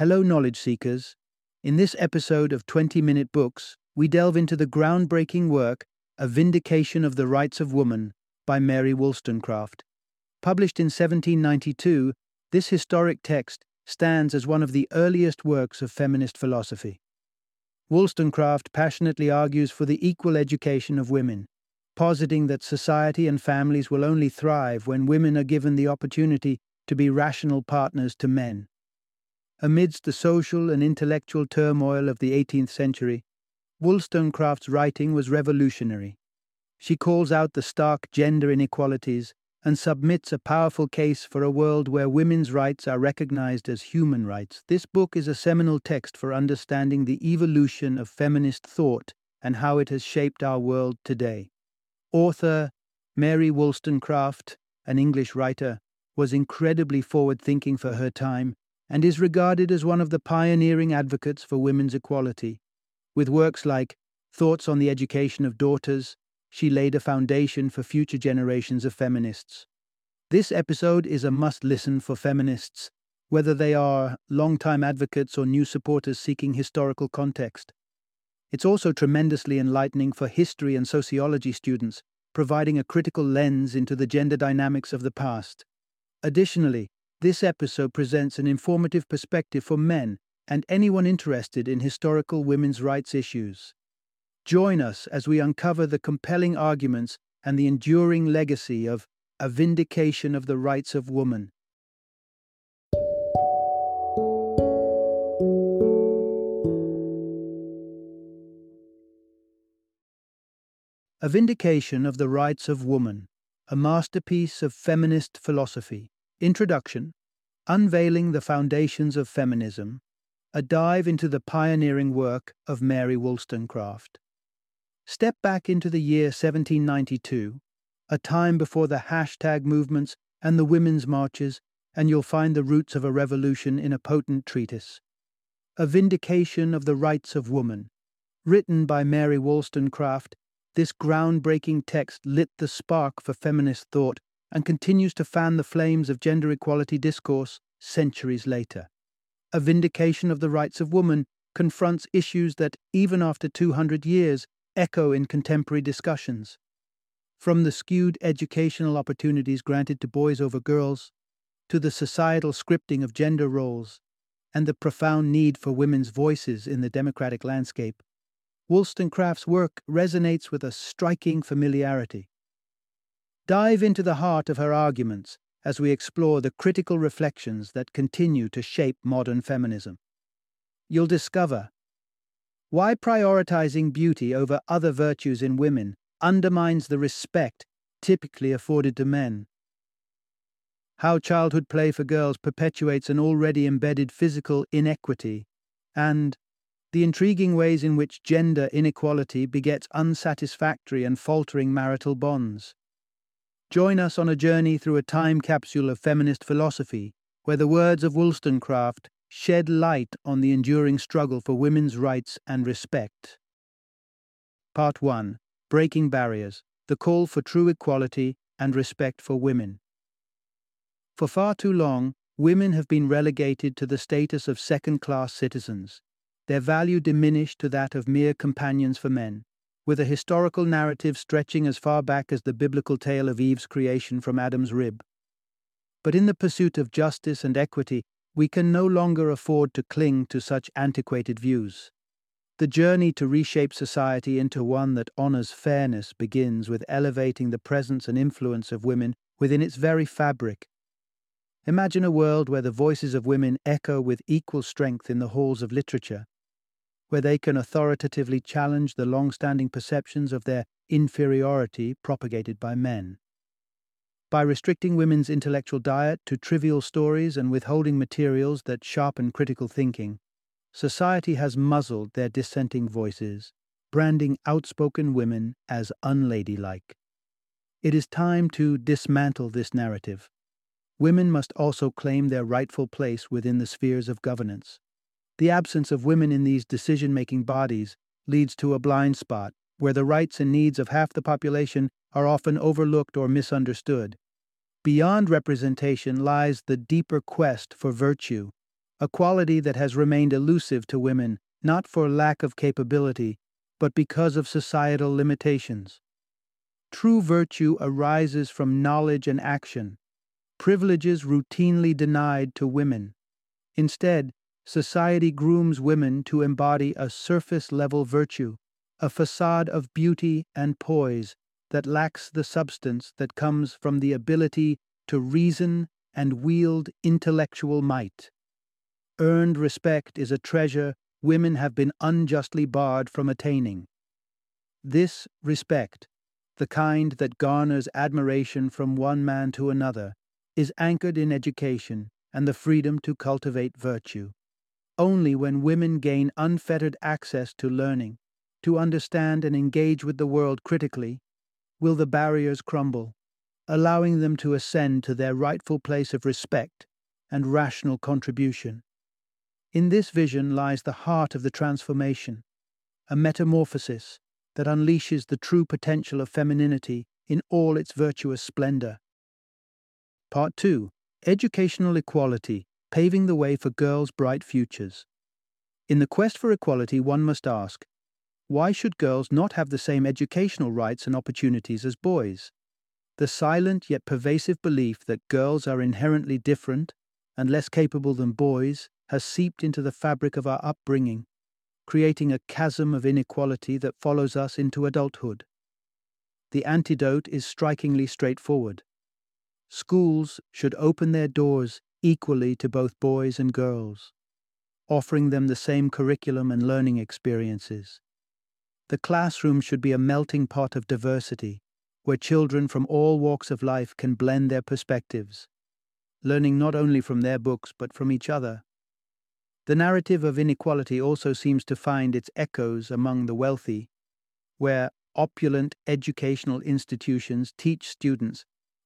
Hello, knowledge seekers. In this episode of 20 Minute Books, we delve into the groundbreaking work, A Vindication of the Rights of Woman by Mary Wollstonecraft. Published in 1792, this historic text stands as one of the earliest works of feminist philosophy. Wollstonecraft passionately argues for the equal education of women, positing that society and families will only thrive when women are given the opportunity to be rational partners to men. Amidst the social and intellectual turmoil of the 18th century, Wollstonecraft's writing was revolutionary. She calls out the stark gender inequalities and submits a powerful case for a world where women's rights are recognized as human rights. This book is a seminal text for understanding the evolution of feminist thought and how it has shaped our world today. Author Mary Wollstonecraft, an English writer, was incredibly forward thinking for her time and is regarded as one of the pioneering advocates for women's equality. With works like Thoughts on the Education of Daughters, she laid a foundation for future generations of feminists. This episode is a must listen for feminists, whether they are long-time advocates or new supporters seeking historical context. It's also tremendously enlightening for history and sociology students, providing a critical lens into the gender dynamics of the past. Additionally, this episode presents an informative perspective for men and anyone interested in historical women's rights issues. Join us as we uncover the compelling arguments and the enduring legacy of A Vindication of the Rights of Woman. A Vindication of the Rights of Woman, a masterpiece of feminist philosophy. Introduction Unveiling the Foundations of Feminism, a dive into the pioneering work of Mary Wollstonecraft. Step back into the year 1792, a time before the hashtag movements and the women's marches, and you'll find the roots of a revolution in a potent treatise. A Vindication of the Rights of Woman. Written by Mary Wollstonecraft, this groundbreaking text lit the spark for feminist thought and continues to fan the flames of gender equality discourse centuries later. A vindication of the rights of woman confronts issues that, even after 200 years, echo in contemporary discussions. From the skewed educational opportunities granted to boys over girls, to the societal scripting of gender roles, and the profound need for women's voices in the democratic landscape, Wollstonecraft's work resonates with a striking familiarity. Dive into the heart of her arguments as we explore the critical reflections that continue to shape modern feminism. You'll discover why prioritizing beauty over other virtues in women undermines the respect typically afforded to men. How childhood play for girls perpetuates an already embedded physical inequity, and the intriguing ways in which gender inequality begets unsatisfactory and faltering marital bonds. Join us on a journey through a time capsule of feminist philosophy, where the words of Wollstonecraft shed light on the enduring struggle for women's rights and respect. Part 1 Breaking Barriers The Call for True Equality and Respect for Women. For far too long, women have been relegated to the status of second class citizens, their value diminished to that of mere companions for men with a historical narrative stretching as far back as the biblical tale of Eve's creation from Adam's rib. But in the pursuit of justice and equity, we can no longer afford to cling to such antiquated views. The journey to reshape society into one that honors fairness begins with elevating the presence and influence of women within its very fabric. Imagine a world where the voices of women echo with equal strength in the halls of literature, where they can authoritatively challenge the long standing perceptions of their inferiority propagated by men. By restricting women's intellectual diet to trivial stories and withholding materials that sharpen critical thinking, society has muzzled their dissenting voices, branding outspoken women as unladylike. It is time to dismantle this narrative. Women must also claim their rightful place within the spheres of governance. The absence of women in these decision making bodies leads to a blind spot where the rights and needs of half the population are often overlooked or misunderstood. Beyond representation lies the deeper quest for virtue, a quality that has remained elusive to women not for lack of capability, but because of societal limitations. True virtue arises from knowledge and action, privileges routinely denied to women. Instead, society grooms women to embody a surface level virtue, a facade of beauty and poise that lacks the substance that comes from the ability to reason and wield intellectual might. Earned respect is a treasure women have been unjustly barred from attaining. This respect, the kind that garners admiration from one man to another, is anchored in education and the freedom to cultivate virtue. Only when women gain unfettered access to learning, to understand and engage with the world critically, will the barriers crumble, allowing them to ascend to their rightful place of respect and rational contribution. In this vision lies the heart of the transformation, a metamorphosis that unleashes the true potential of femininity in all its virtuous splendor. Part 2 Educational Equality Paving the Way for Girls' Bright Futures. In the quest for equality, one must ask why should girls not have the same educational rights and opportunities as boys? The silent yet pervasive belief that girls are inherently different and less capable than boys has seeped into the fabric of our upbringing, creating a chasm of inequality that follows us into adulthood. The antidote is strikingly straightforward. Schools should open their doors equally to both boys and girls, offering them the same curriculum and learning experiences. The classroom should be a melting pot of diversity, where children from all walks of life can blend their perspectives, learning not only from their books but from each other. The narrative of inequality also seems to find its echoes among the wealthy, where opulent educational institutions teach students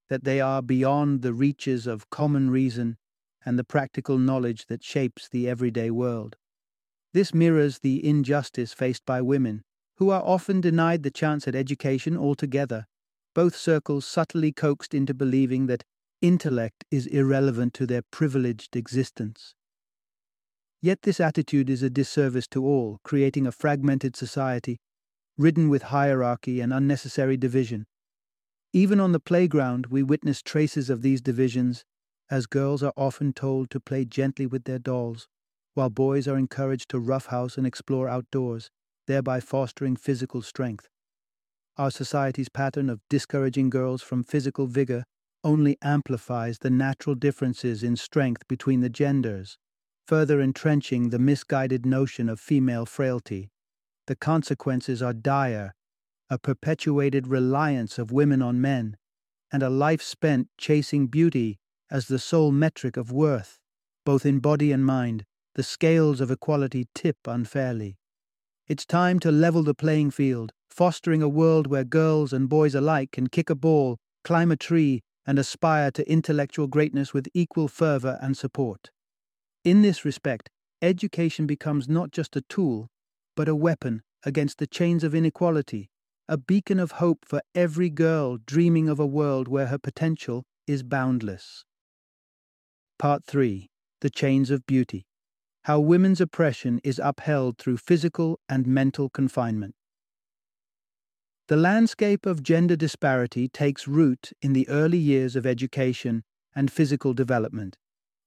that they are beyond the reaches of common reason and the practical knowledge that shapes the everyday world. This mirrors the injustice faced by women, who are often denied the chance at education altogether, both circles subtly coaxed into believing that intellect is irrelevant to their privileged existence. Yet this attitude is a disservice to all, creating a fragmented society, ridden with hierarchy and unnecessary division. Even on the playground, we witness traces of these divisions, as girls are often told to play gently with their dolls, while boys are encouraged to roughhouse and explore outdoors, thereby fostering physical strength. Our society's pattern of discouraging girls from physical vigor only amplifies the natural differences in strength between the genders, further entrenching the misguided notion of female frailty. The consequences are dire a perpetuated reliance of women on men, and a life spent chasing beauty as the sole metric of worth, both in body and mind, the scales of equality tip unfairly. It's time to level the playing field, fostering a world where girls and boys alike can kick a ball, climb a tree, and aspire to intellectual greatness with equal fervor and support. In this respect, education becomes not just a tool, but a weapon against the chains of inequality a beacon of hope for every girl dreaming of a world where her potential is boundless. Part 3 The Chains of Beauty How Women's Oppression is Upheld Through Physical and Mental Confinement. The landscape of gender disparity takes root in the early years of education and physical development,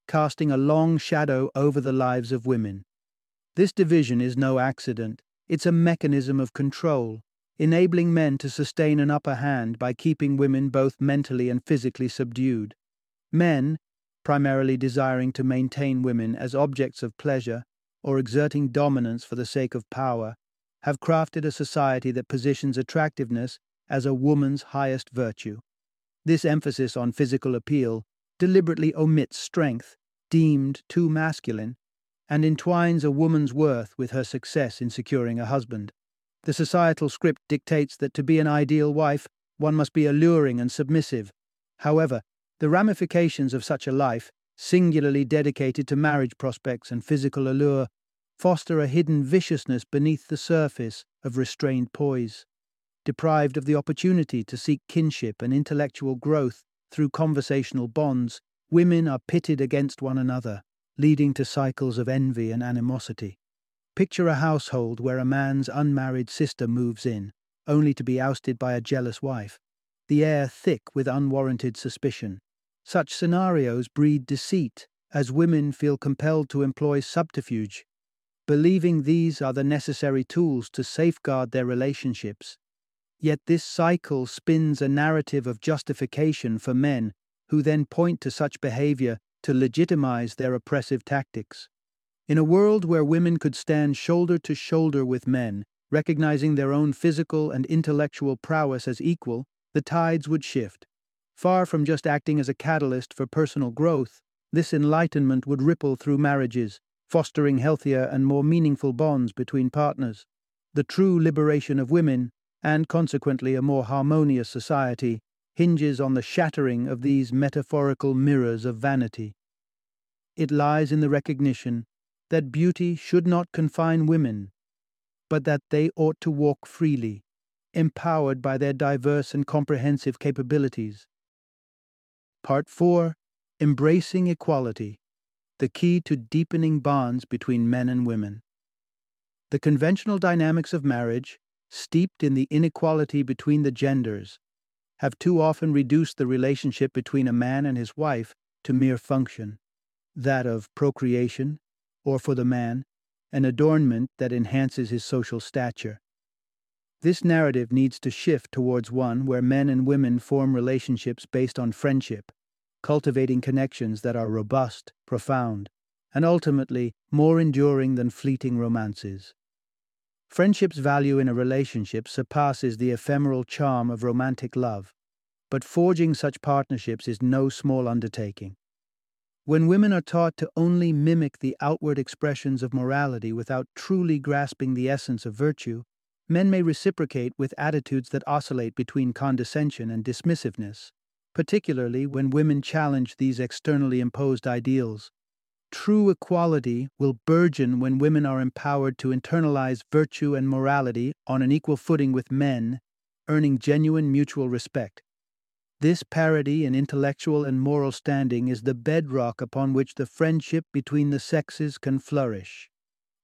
casting a long shadow over the lives of women. This division is no accident, it's a mechanism of control enabling men to sustain an upper hand by keeping women both mentally and physically subdued. Men, primarily desiring to maintain women as objects of pleasure or exerting dominance for the sake of power, have crafted a society that positions attractiveness as a woman's highest virtue. This emphasis on physical appeal deliberately omits strength, deemed too masculine, and entwines a woman's worth with her success in securing a husband. The societal script dictates that to be an ideal wife, one must be alluring and submissive. However, the ramifications of such a life, singularly dedicated to marriage prospects and physical allure, foster a hidden viciousness beneath the surface of restrained poise. Deprived of the opportunity to seek kinship and intellectual growth through conversational bonds, women are pitted against one another, leading to cycles of envy and animosity. Picture a household where a man's unmarried sister moves in, only to be ousted by a jealous wife, the air thick with unwarranted suspicion. Such scenarios breed deceit, as women feel compelled to employ subterfuge, believing these are the necessary tools to safeguard their relationships. Yet this cycle spins a narrative of justification for men who then point to such behavior to legitimize their oppressive tactics. In a world where women could stand shoulder to shoulder with men, recognizing their own physical and intellectual prowess as equal, the tides would shift. Far from just acting as a catalyst for personal growth, this enlightenment would ripple through marriages, fostering healthier and more meaningful bonds between partners. The true liberation of women, and consequently a more harmonious society, hinges on the shattering of these metaphorical mirrors of vanity. It lies in the recognition that beauty should not confine women, but that they ought to walk freely, empowered by their diverse and comprehensive capabilities. Part 4 Embracing Equality The Key to Deepening Bonds Between Men and Women. The conventional dynamics of marriage, steeped in the inequality between the genders, have too often reduced the relationship between a man and his wife to mere function, that of procreation, or for the man, an adornment that enhances his social stature. This narrative needs to shift towards one where men and women form relationships based on friendship, cultivating connections that are robust, profound, and ultimately more enduring than fleeting romances. Friendship's value in a relationship surpasses the ephemeral charm of romantic love, but forging such partnerships is no small undertaking. When women are taught to only mimic the outward expressions of morality without truly grasping the essence of virtue, men may reciprocate with attitudes that oscillate between condescension and dismissiveness, particularly when women challenge these externally imposed ideals. True equality will burgeon when women are empowered to internalize virtue and morality on an equal footing with men, earning genuine mutual respect. This parity in intellectual and moral standing is the bedrock upon which the friendship between the sexes can flourish,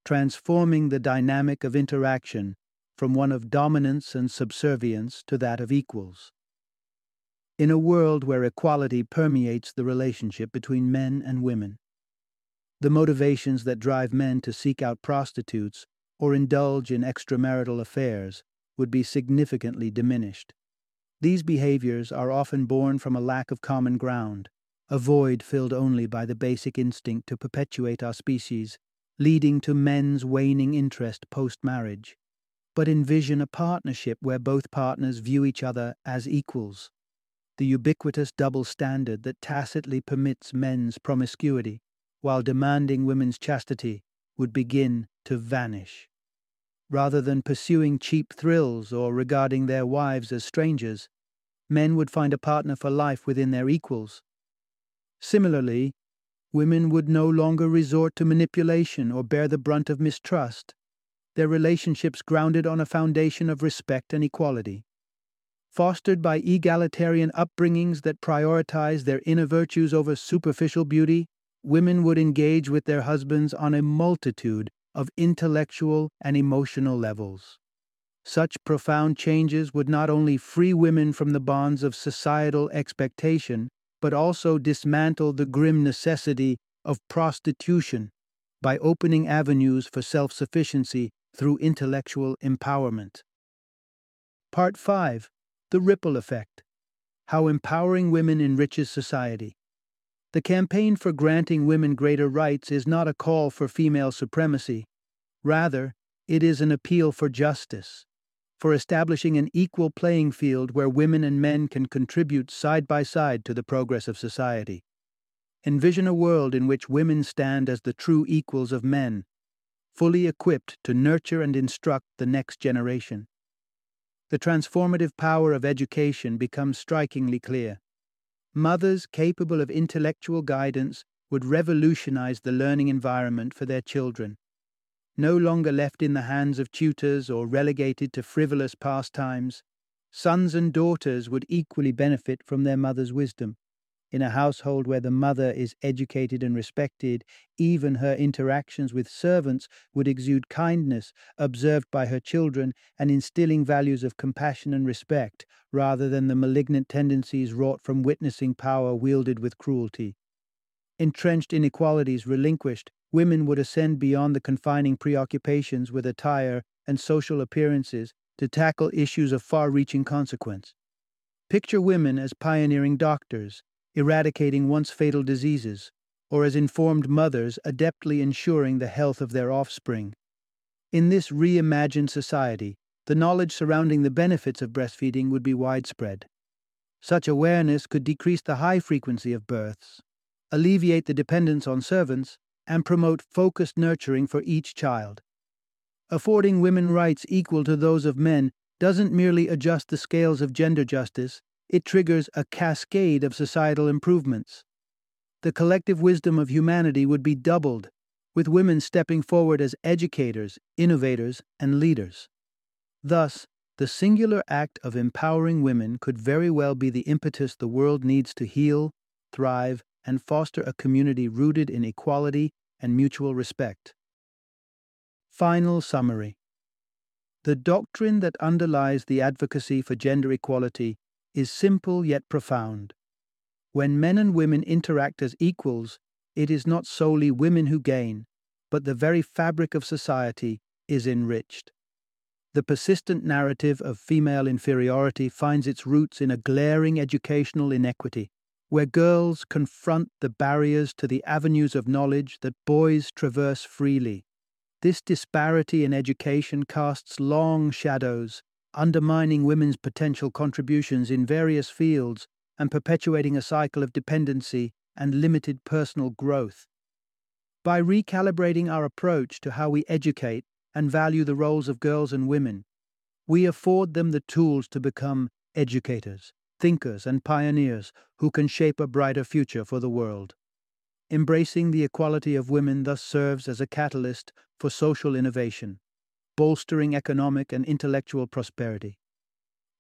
transforming the dynamic of interaction from one of dominance and subservience to that of equals. In a world where equality permeates the relationship between men and women, the motivations that drive men to seek out prostitutes or indulge in extramarital affairs would be significantly diminished. These behaviors are often born from a lack of common ground, a void filled only by the basic instinct to perpetuate our species, leading to men's waning interest post marriage. But envision a partnership where both partners view each other as equals. The ubiquitous double standard that tacitly permits men's promiscuity while demanding women's chastity would begin to vanish. Rather than pursuing cheap thrills or regarding their wives as strangers, men would find a partner for life within their equals. Similarly, women would no longer resort to manipulation or bear the brunt of mistrust, their relationships grounded on a foundation of respect and equality. Fostered by egalitarian upbringings that prioritize their inner virtues over superficial beauty, women would engage with their husbands on a multitude of intellectual and emotional levels. Such profound changes would not only free women from the bonds of societal expectation, but also dismantle the grim necessity of prostitution by opening avenues for self sufficiency through intellectual empowerment. Part 5 The Ripple Effect How Empowering Women Enriches Society. The campaign for granting women greater rights is not a call for female supremacy. Rather, it is an appeal for justice for establishing an equal playing field where women and men can contribute side by side to the progress of society. Envision a world in which women stand as the true equals of men, fully equipped to nurture and instruct the next generation. The transformative power of education becomes strikingly clear. Mothers capable of intellectual guidance would revolutionize the learning environment for their children no longer left in the hands of tutors or relegated to frivolous pastimes, sons and daughters would equally benefit from their mother's wisdom. In a household where the mother is educated and respected, even her interactions with servants would exude kindness observed by her children and instilling values of compassion and respect, rather than the malignant tendencies wrought from witnessing power wielded with cruelty. Entrenched inequalities relinquished, women would ascend beyond the confining preoccupations with attire and social appearances to tackle issues of far reaching consequence. Picture women as pioneering doctors, eradicating once fatal diseases, or as informed mothers adeptly ensuring the health of their offspring. In this reimagined society, the knowledge surrounding the benefits of breastfeeding would be widespread. Such awareness could decrease the high frequency of births, alleviate the dependence on servants, and promote focused nurturing for each child. Affording women rights equal to those of men doesn't merely adjust the scales of gender justice, it triggers a cascade of societal improvements. The collective wisdom of humanity would be doubled, with women stepping forward as educators, innovators, and leaders. Thus, the singular act of empowering women could very well be the impetus the world needs to heal, thrive, and foster a community rooted in equality and mutual respect. Final summary The doctrine that underlies the advocacy for gender equality is simple yet profound. When men and women interact as equals, it is not solely women who gain, but the very fabric of society is enriched. The persistent narrative of female inferiority finds its roots in a glaring educational inequity, where girls confront the barriers to the avenues of knowledge that boys traverse freely. This disparity in education casts long shadows, undermining women's potential contributions in various fields and perpetuating a cycle of dependency and limited personal growth. By recalibrating our approach to how we educate and value the roles of girls and women, we afford them the tools to become educators, thinkers, and pioneers who can shape a brighter future for the world. Embracing the equality of women thus serves as a catalyst for social innovation, bolstering economic and intellectual prosperity.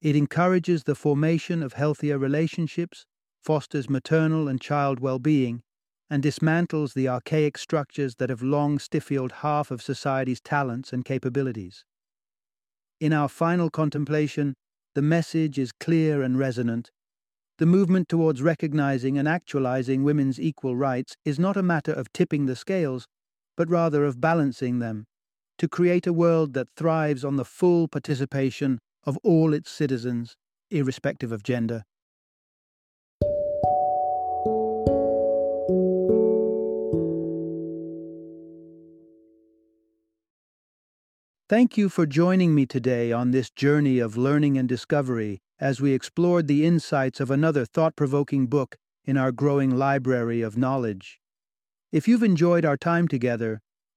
It encourages the formation of healthier relationships, fosters maternal and child well being, and dismantles the archaic structures that have long stifled half of society's talents and capabilities. In our final contemplation, the message is clear and resonant the movement towards recognizing and actualizing women's equal rights is not a matter of tipping the scales, but rather of balancing them, to create a world that thrives on the full participation of all its citizens, irrespective of gender. Thank you for joining me today on this journey of learning and discovery as we explored the insights of another thought provoking book in our growing library of knowledge. If you've enjoyed our time together,